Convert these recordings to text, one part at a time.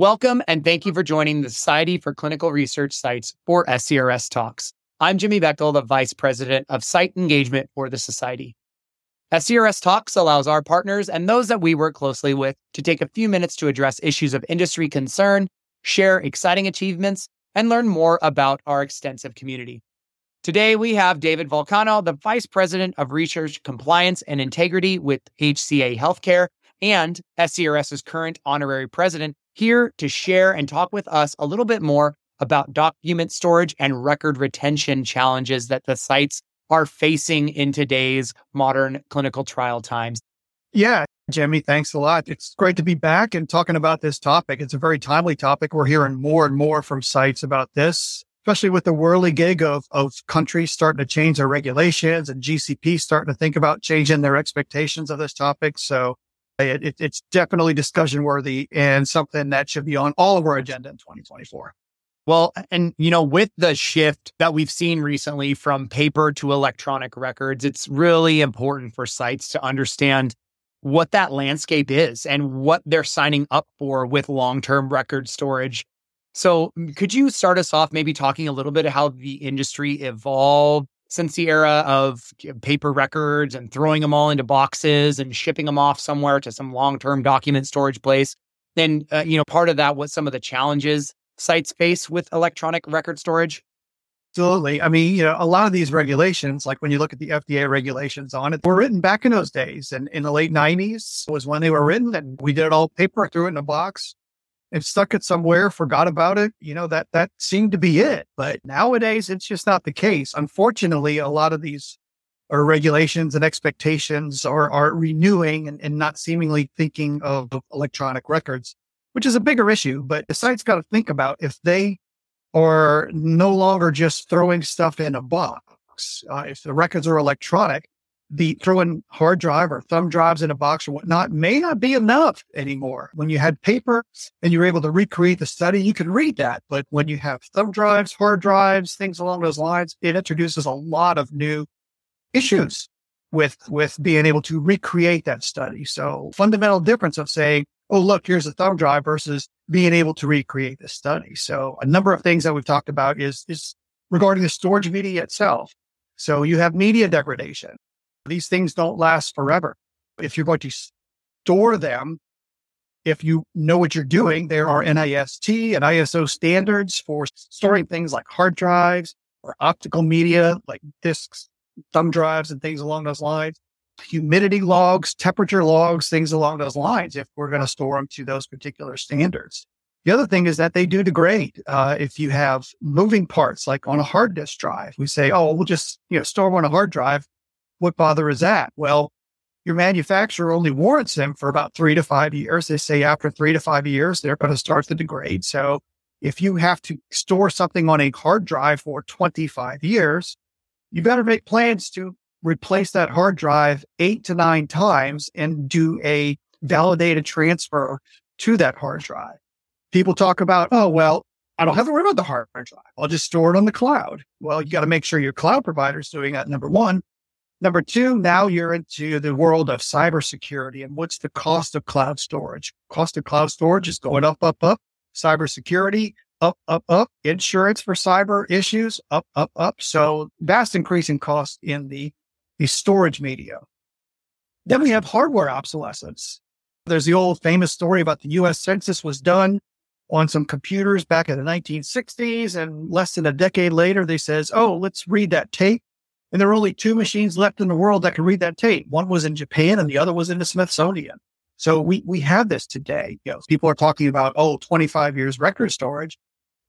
Welcome and thank you for joining the Society for Clinical Research Sites for SCRS Talks. I'm Jimmy Bechtel, the Vice President of Site Engagement for the Society. SCRS Talks allows our partners and those that we work closely with to take a few minutes to address issues of industry concern, share exciting achievements, and learn more about our extensive community. Today, we have David Vulcano, the Vice President of Research Compliance and Integrity with HCA Healthcare and SCRS's current honorary president, here to share and talk with us a little bit more about document storage and record retention challenges that the sites are facing in today's modern clinical trial times. Yeah, Jimmy, thanks a lot. It's great to be back and talking about this topic. It's a very timely topic. We're hearing more and more from sites about this, especially with the whirligig of, of countries starting to change their regulations and GCP starting to think about changing their expectations of this topic. So it, it, it's definitely discussion worthy and something that should be on all of our agenda in 2024. Well, and you know, with the shift that we've seen recently from paper to electronic records, it's really important for sites to understand what that landscape is and what they're signing up for with long term record storage. So, could you start us off maybe talking a little bit of how the industry evolved since the era of paper records and throwing them all into boxes and shipping them off somewhere to some long-term document storage place. And uh, you know, part of that was some of the challenges sites face with electronic record storage. Absolutely. I mean, you know, a lot of these regulations, like when you look at the FDA regulations on it, were written back in those days. And in the late 90s was when they were written. And we did it all paper, threw it in a box, and stuck it somewhere, forgot about it. You know, that that seemed to be it. But nowadays it's just not the case. Unfortunately, a lot of these regulations and expectations are are renewing and, and not seemingly thinking of electronic records, which is a bigger issue. But the site's got to think about if they are no longer just throwing stuff in a box. Uh, if the records are electronic, the throwing hard drive or thumb drives in a box or whatnot may not be enough anymore. When you had paper and you were able to recreate the study, you could read that. But when you have thumb drives, hard drives, things along those lines, it introduces a lot of new issues with, with being able to recreate that study. So fundamental difference of saying, Oh, look, here's a thumb drive versus being able to recreate the study. So a number of things that we've talked about is, is regarding the storage media itself. So you have media degradation. These things don't last forever. If you're going to store them, if you know what you're doing, there are NIST and ISO standards for storing things like hard drives or optical media like disks, thumb drives, and things along those lines. Humidity logs, temperature logs, things along those lines, if we're going to store them to those particular standards. The other thing is that they do degrade. Uh, if you have moving parts like on a hard disk drive, we say, oh, we'll just you know store them on a hard drive what bother is that? Well, your manufacturer only warrants them for about three to five years. They say after three to five years, they're going to start to degrade. So if you have to store something on a hard drive for 25 years, you better make plans to replace that hard drive eight to nine times and do a validated transfer to that hard drive. People talk about, oh, well, I don't have to worry about the hard drive. I'll just store it on the cloud. Well, you got to make sure your cloud provider is doing that. Number one. Number two, now you're into the world of cybersecurity and what's the cost of cloud storage? Cost of cloud storage is going up, up, up. Cybersecurity, up, up, up. Insurance for cyber issues, up, up, up. So vast increasing cost in the, the storage media. Then we have hardware obsolescence. There's the old famous story about the US Census was done on some computers back in the 1960s. And less than a decade later, they says, Oh, let's read that tape and there were only two machines left in the world that could read that tape. One was in Japan and the other was in the Smithsonian. So we, we have this today. You know, people are talking about, oh, 25 years record storage.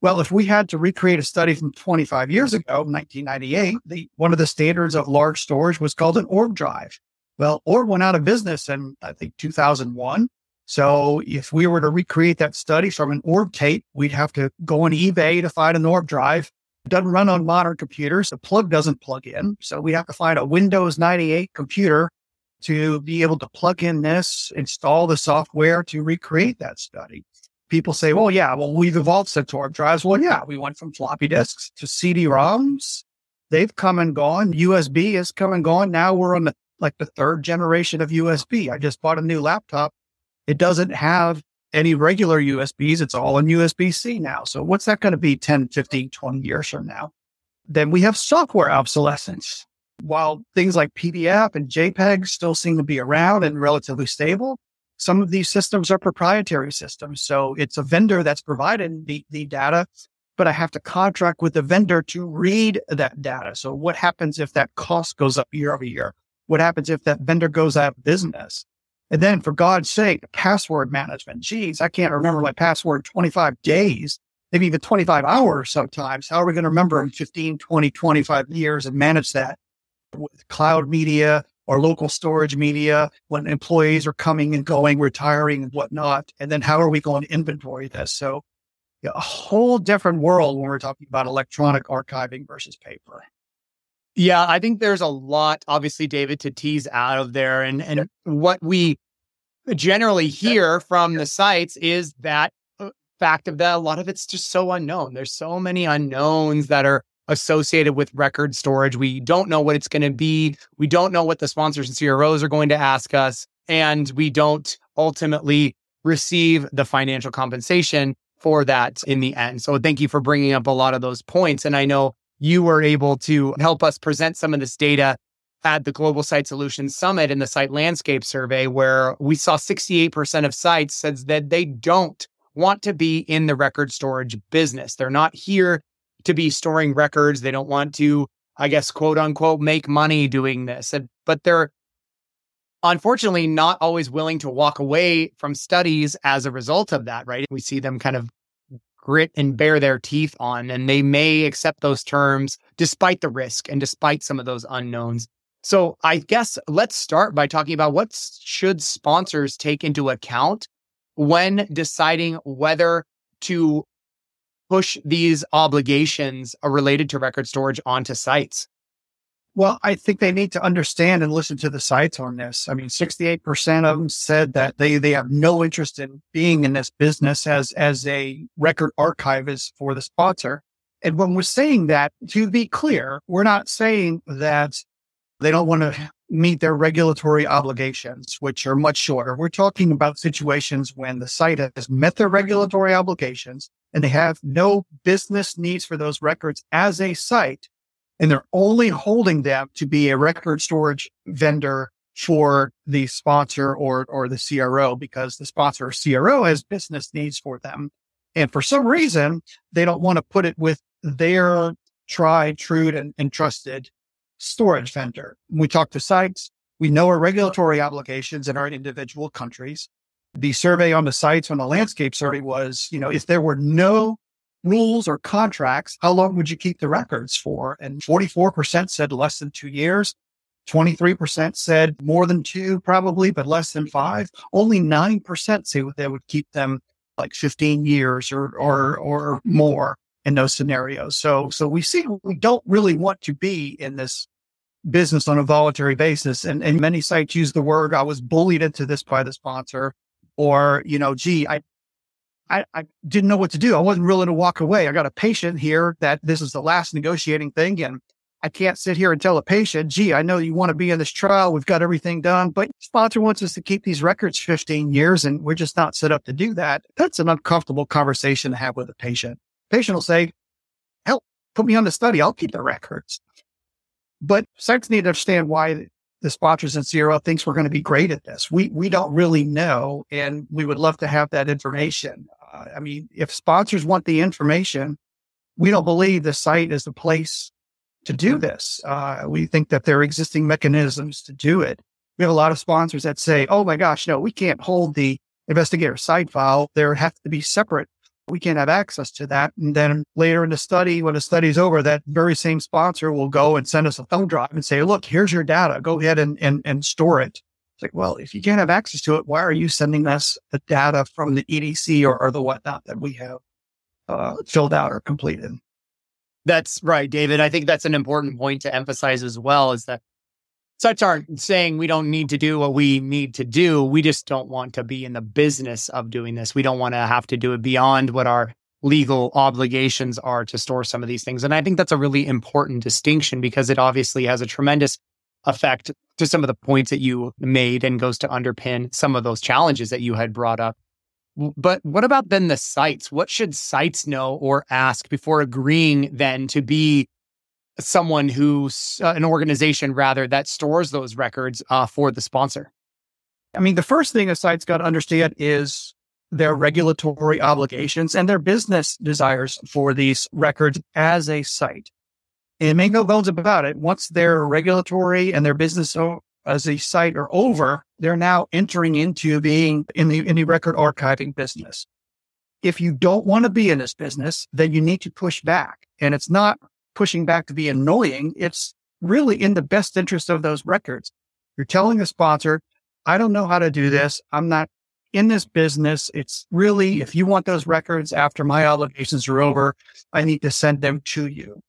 Well, if we had to recreate a study from 25 years ago, 1998, the, one of the standards of large storage was called an orb drive. Well, orb went out of business in, I think, 2001. So if we were to recreate that study from an orb tape, we'd have to go on eBay to find an orb drive doesn't run on modern computers. The plug doesn't plug in. So we have to find a Windows 98 computer to be able to plug in this, install the software to recreate that study. People say, well, yeah, well, we've evolved since orb drives. Well, yeah, we went from floppy disks to CD-ROMs. They've come and gone. USB has come and gone. Now we're on the, like the third generation of USB. I just bought a new laptop. It doesn't have any regular USBs, it's all in USB C now. So what's that going to be 10, 15, 20 years from now? Then we have software obsolescence. While things like PDF and JPEG still seem to be around and relatively stable, some of these systems are proprietary systems. So it's a vendor that's provided the, the data, but I have to contract with the vendor to read that data. So what happens if that cost goes up year over year? What happens if that vendor goes out of business? And then for God's sake, password management. Geez, I can't remember my password 25 days, maybe even 25 hours sometimes. How are we going to remember in 15, 20, 25 years and manage that with cloud media or local storage media when employees are coming and going, retiring and whatnot? And then how are we going to inventory this? So yeah, a whole different world when we're talking about electronic archiving versus paper. Yeah, I think there's a lot, obviously, David, to tease out of there. And and yep. what we generally hear from the sites is that uh, fact of that a lot of it's just so unknown. There's so many unknowns that are associated with record storage. We don't know what it's going to be. We don't know what the sponsors and CROs are going to ask us. And we don't ultimately receive the financial compensation for that in the end. So thank you for bringing up a lot of those points. And I know you were able to help us present some of this data at the Global Site Solutions Summit in the site landscape survey, where we saw 68% of sites says that they don't want to be in the record storage business. They're not here to be storing records. They don't want to, I guess, quote unquote, make money doing this. But they're unfortunately not always willing to walk away from studies as a result of that, right? We see them kind of grit and bare their teeth on, and they may accept those terms despite the risk and despite some of those unknowns. So I guess let's start by talking about what should sponsors take into account when deciding whether to push these obligations uh, related to record storage onto sites. Well, I think they need to understand and listen to the sites on this. I mean, 68% of them said that they, they have no interest in being in this business as, as a record archivist for the sponsor. And when we're saying that, to be clear, we're not saying that they don't want to meet their regulatory obligations, which are much shorter. We're talking about situations when the site has met their regulatory obligations and they have no business needs for those records as a site and they're only holding them to be a record storage vendor for the sponsor or, or the CRO because the sponsor or CRO has business needs for them. And for some reason, they don't want to put it with their tried, true, and, and trusted storage vendor. We talk to sites, we know our regulatory obligations in our individual countries. The survey on the sites on the landscape survey was, you know, if there were no rules or contracts, how long would you keep the records for? And 44% said less than two years. 23% said more than two, probably, but less than five. Only 9% say they would keep them like 15 years or, or, or more in those scenarios. So, so we see we don't really want to be in this business on a voluntary basis. And, and many sites use the word, I was bullied into this by the sponsor or, you know, gee, I, I, I didn't know what to do. I wasn't willing to walk away. I got a patient here that this is the last negotiating thing. And I can't sit here and tell a patient, gee, I know you want to be in this trial. We've got everything done, but sponsor wants us to keep these records 15 years and we're just not set up to do that. That's an uncomfortable conversation to have with a patient. Patient will say, help, put me on the study. I'll keep the records. But sites need to understand why the sponsors and CRO thinks we're going to be great at this. We, we don't really know. And we would love to have that information. I mean, if sponsors want the information, we don't believe the site is the place to do this. Uh, we think that there are existing mechanisms to do it. We have a lot of sponsors that say, oh my gosh, no, we can't hold the investigator site file. There have to be separate. We can't have access to that. And then later in the study, when the study's over, that very same sponsor will go and send us a thumb drive and say, look, here's your data. Go ahead and, and, and store it. It's like, well, if you can't have access to it, why are you sending us the data from the EDC or, or the whatnot that we have uh, filled out or completed? That's right, David. I think that's an important point to emphasize as well is that such aren't saying we don't need to do what we need to do. We just don't want to be in the business of doing this. We don't want to have to do it beyond what our legal obligations are to store some of these things. And I think that's a really important distinction because it obviously has a tremendous effect to some of the points that you made and goes to underpin some of those challenges that you had brought up. But what about then the sites? What should sites know or ask before agreeing then to be someone who's uh, an organization rather that stores those records uh, for the sponsor? I mean, the first thing a site's got to understand is their regulatory obligations and their business desires for these records as a site. And make no bones about it. Once their regulatory and their business as a site are over, they're now entering into being in the, in the record archiving business. If you don't want to be in this business, then you need to push back. And it's not pushing back to be annoying. It's really in the best interest of those records. You're telling the sponsor, I don't know how to do this. I'm not in this business. It's really, if you want those records after my obligations are over, I need to send them to you.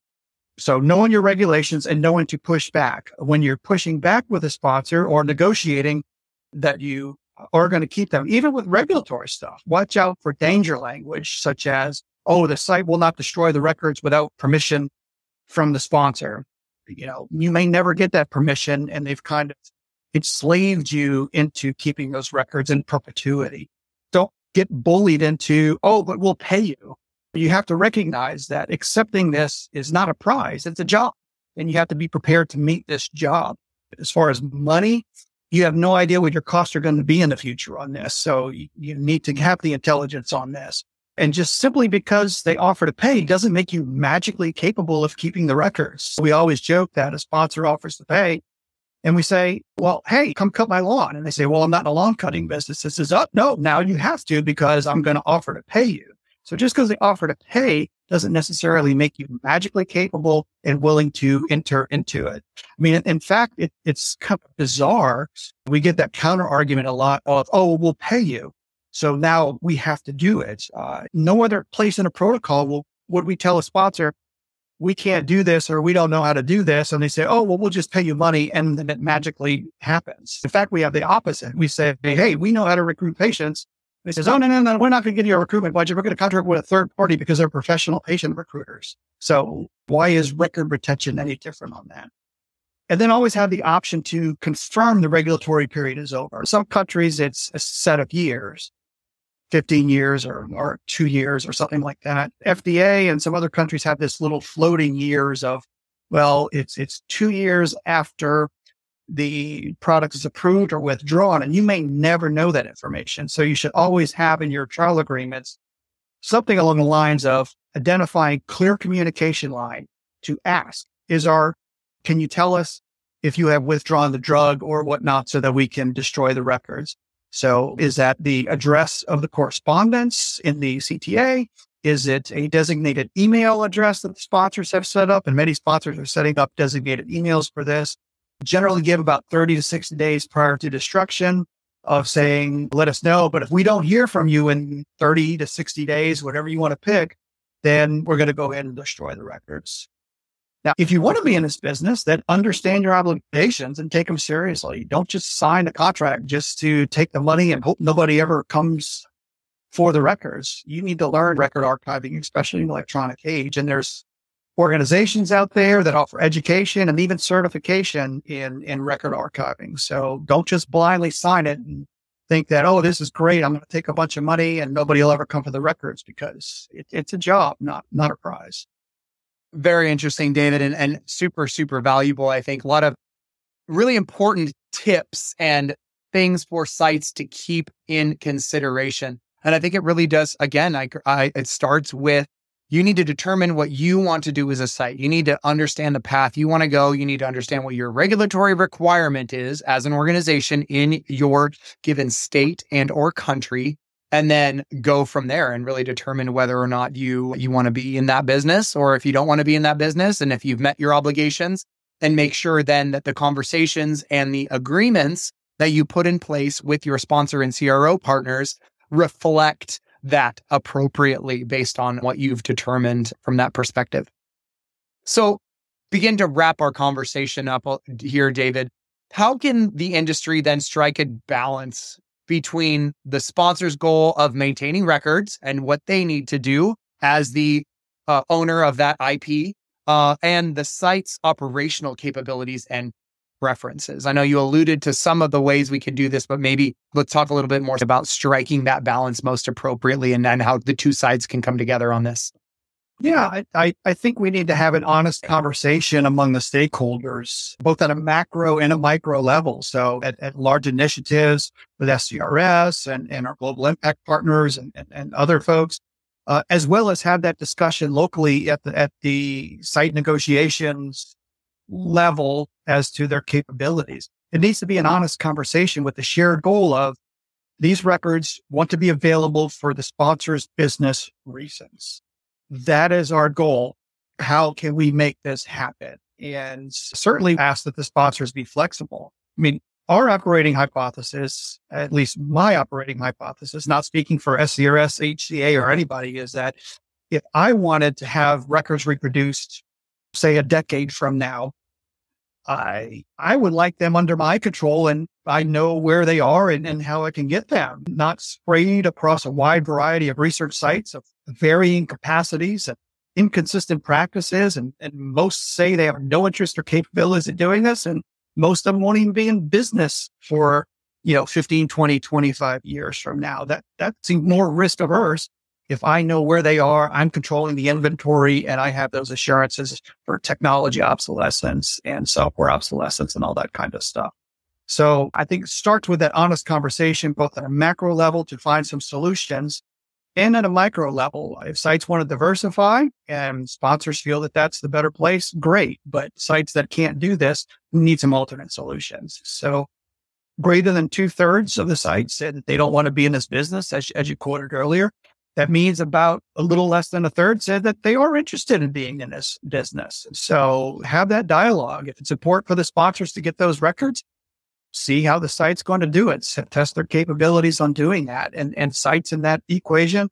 So knowing your regulations and knowing to push back when you're pushing back with a sponsor or negotiating that you are going to keep them, even with regulatory stuff, watch out for danger language such as, Oh, the site will not destroy the records without permission from the sponsor. You know, you may never get that permission and they've kind of enslaved you into keeping those records in perpetuity. Don't get bullied into, Oh, but we'll pay you you have to recognize that accepting this is not a prize, it's a job. And you have to be prepared to meet this job. As far as money, you have no idea what your costs are going to be in the future on this. So you, need to have the intelligence on this. And just simply because they offer to pay doesn't make you magically capable of keeping the records. We always joke that a sponsor offers to pay and we say, well, hey, come cut my lawn. And they say, well, I'm not in a lawn cutting business. This is up. Oh, no, now you have to because I'm going to offer to pay you. So just because they offer to pay doesn't necessarily make you magically capable and willing to enter into it. I mean, in fact, it, it's kind of bizarre. We get that counter argument a lot of, oh, we'll pay you. So now we have to do it. Uh, no other place in a protocol will, would we tell a sponsor, we can't do this or we don't know how to do this. And they say, oh, well, we'll just pay you money. And then it magically happens. In fact, we have the opposite. We say, hey, we know how to recruit patients. They says, oh, no, no, no, we're not going to give you a recruitment budget. We're going to contract with a third party because they're professional patient recruiters. So why is record retention any different on that? And then always have the option to confirm the regulatory period is over. Some countries, it's a set of years, 15 years or, or two years or something like that. FDA and some other countries have this little floating years of, well, it's, it's two years after the product is approved or withdrawn, and you may never know that information. So you should always have in your trial agreements something along the lines of identifying clear communication line to ask is our, can you tell us if you have withdrawn the drug or whatnot so that we can destroy the records? So is that the address of the correspondence in the CTA? Is it a designated email address that the sponsors have set up? And many sponsors are setting up designated emails for this generally give about 30 to 60 days prior to destruction of saying, let us know. But if we don't hear from you in 30 to 60 days, whatever you want to pick, then we're going to go ahead and destroy the records. Now, if you want to be in this business, then understand your obligations and take them seriously. Don't just sign a contract just to take the money and hope nobody ever comes for the records. You need to learn record archiving, especially in electronic age. And there's organizations out there that offer education and even certification in, in record archiving. So don't just blindly sign it and think that, oh, this is great. I'm going to take a bunch of money and nobody will ever come for the records because it, it's a job, not, not a prize. Very interesting, David, and, and super, super valuable. I think a lot of really important tips and things for sites to keep in consideration. And I think it really does. Again, I, I, it starts with you need to determine what you want to do as a site. You need to understand the path you want to go. You need to understand what your regulatory requirement is as an organization in your given state and or country and then go from there and really determine whether or not you you want to be in that business or if you don't want to be in that business and if you've met your obligations and make sure then that the conversations and the agreements that you put in place with your sponsor and CRO partners reflect that appropriately based on what you've determined from that perspective. So, begin to wrap our conversation up uh, here, David. How can the industry then strike a balance between the sponsor's goal of maintaining records and what they need to do as the uh, owner of that IP uh, and the site's operational capabilities and references. I know you alluded to some of the ways we could do this, but maybe let's talk a little bit more about striking that balance most appropriately and then how the two sides can come together on this. Yeah, I, I think we need to have an honest conversation among the stakeholders, both at a macro and a micro level. So at, at large initiatives with SCRS and, and our global impact partners and, and, and other folks, uh, as well as have that discussion locally at the, at the site negotiations level as to their capabilities. It needs to be an mm-hmm. honest conversation with the shared goal of these records want to be available for the sponsor's business reasons that is our goal. How can we make this happen? And certainly ask that the sponsors be flexible. I mean, our operating hypothesis, at least my operating hypothesis, not speaking for SCRS, HCA, or anybody, is that if I wanted to have records reproduced, say a decade from now, I I would like them under my control and I know where they are and, and how I can get them, not sprayed across a wide variety of research sites of varying capacities and inconsistent practices. And, and most say they have no interest or capabilities in doing this. And most of them won't even be in business for, you know, 15, 20, 25 years from now. That, that seems more risk averse. If I know where they are, I'm controlling the inventory and I have those assurances for technology obsolescence and software obsolescence and all that kind of stuff. So I think it starts with that honest conversation, both at a macro level to find some solutions and at a micro level. If sites want to diversify and sponsors feel that that's the better place, great. But sites that can't do this need some alternate solutions. So greater than two thirds of the sites said that they don't want to be in this business, as, as you quoted earlier. That means about a little less than a third said that they are interested in being in this business. So have that dialogue. If it's important for the sponsors to get those records, see how the site's going to do it, test their capabilities on doing that. And, and sites in that equation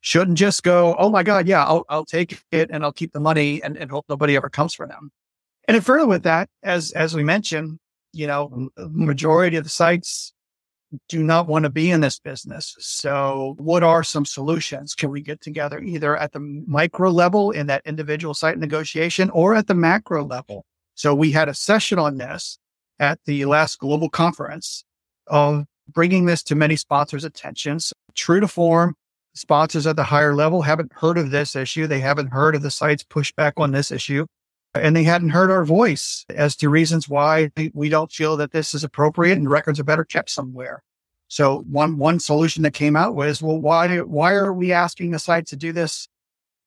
shouldn't just go, Oh my God, yeah, I'll, I'll take it and I'll keep the money and, and hope nobody ever comes for them. And further with that, as, as we mentioned, you know, majority of the sites do not want to be in this business. So what are some solutions? Can we get together either at the micro level in that individual site negotiation or at the macro level? So we had a session on this at the last global conference of bringing this to many sponsors' attentions. True to form, sponsors at the higher level haven't heard of this issue. They haven't heard of the site's pushback on this issue. And they hadn't heard our voice as to reasons why we don't feel that this is appropriate and records are better kept somewhere. So one, one solution that came out was, well, why, why are we asking the site to do this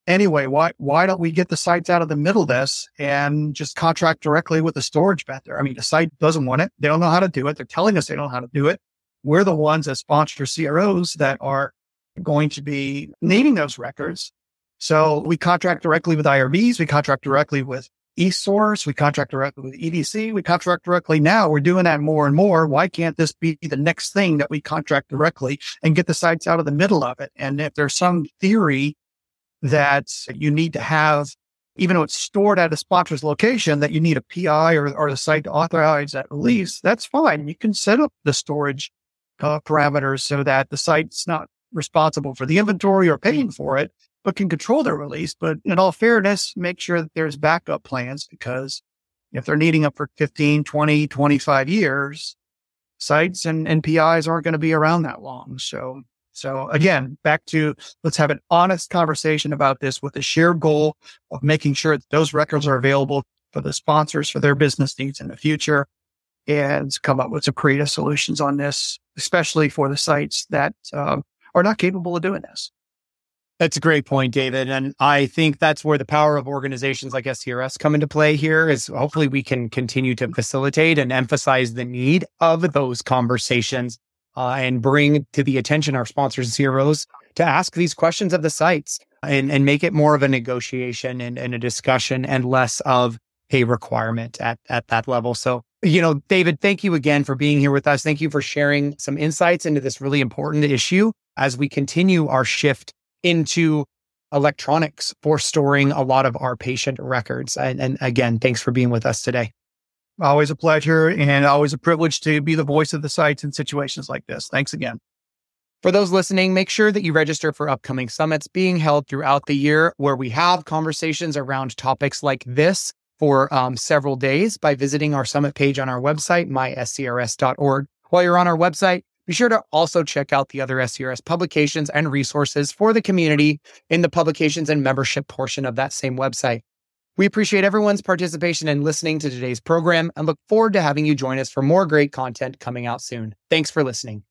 anyway, why why don't we get the sites out of the middle of this and just contract directly with the storage vendor? I mean, the site doesn't want it. They don't know how to do it. They're telling us they don't know how to do it. We're the ones that sponsor CROs that are going to be needing those records. So we contract directly with IRBs. We contract directly with eSource. We contract directly with EDC. We contract directly now. We're doing that more and more. Why can't this be the next thing that we contract directly and get the sites out of the middle of it? And if there's some theory that you need to have, even though it's stored at a sponsor's location, that you need a PI or, or the site to authorize that release, that's fine. You can set up the storage uh, parameters so that the site's not responsible for the inventory or paying for it, but can control their release. But in all fairness, make sure that there's backup plans because if they're needing them for 15, 20, 25 years, sites and, NPIs aren't going to be around that long. So so again, back to let's have an honest conversation about this with the shared goal of making sure that those records are available for the sponsors for their business needs in the future and come up with some creative solutions on this, especially for the sites that um, are not capable of doing this. That's a great point, David. And I think that's where the power of organizations like SCRS come into play here is hopefully we can continue to facilitate and emphasize the need of those conversations uh, and bring to the attention our sponsors and CROs to ask these questions of the sites and, and make it more of a negotiation and, and a discussion and less of a requirement at, at that level. So, you know, David, thank you again for being here with us. Thank you for sharing some insights into this really important issue as we continue our shift into electronics for storing a lot of our patient records. And, and again, thanks for being with us today. Always a pleasure and always a privilege to be the voice of the sites in situations like this. Thanks again. For those listening, make sure that you register for upcoming summits being held throughout the year where we have conversations around topics like this for um, several days by visiting our summit page on our website, myscrs.org. While you're on our website, be sure to also check out the other SCRS publications and resources for the community in the publications and membership portion of that same website. We appreciate everyone's participation in listening to today's program and look forward to having you join us for more great content coming out soon. Thanks for listening.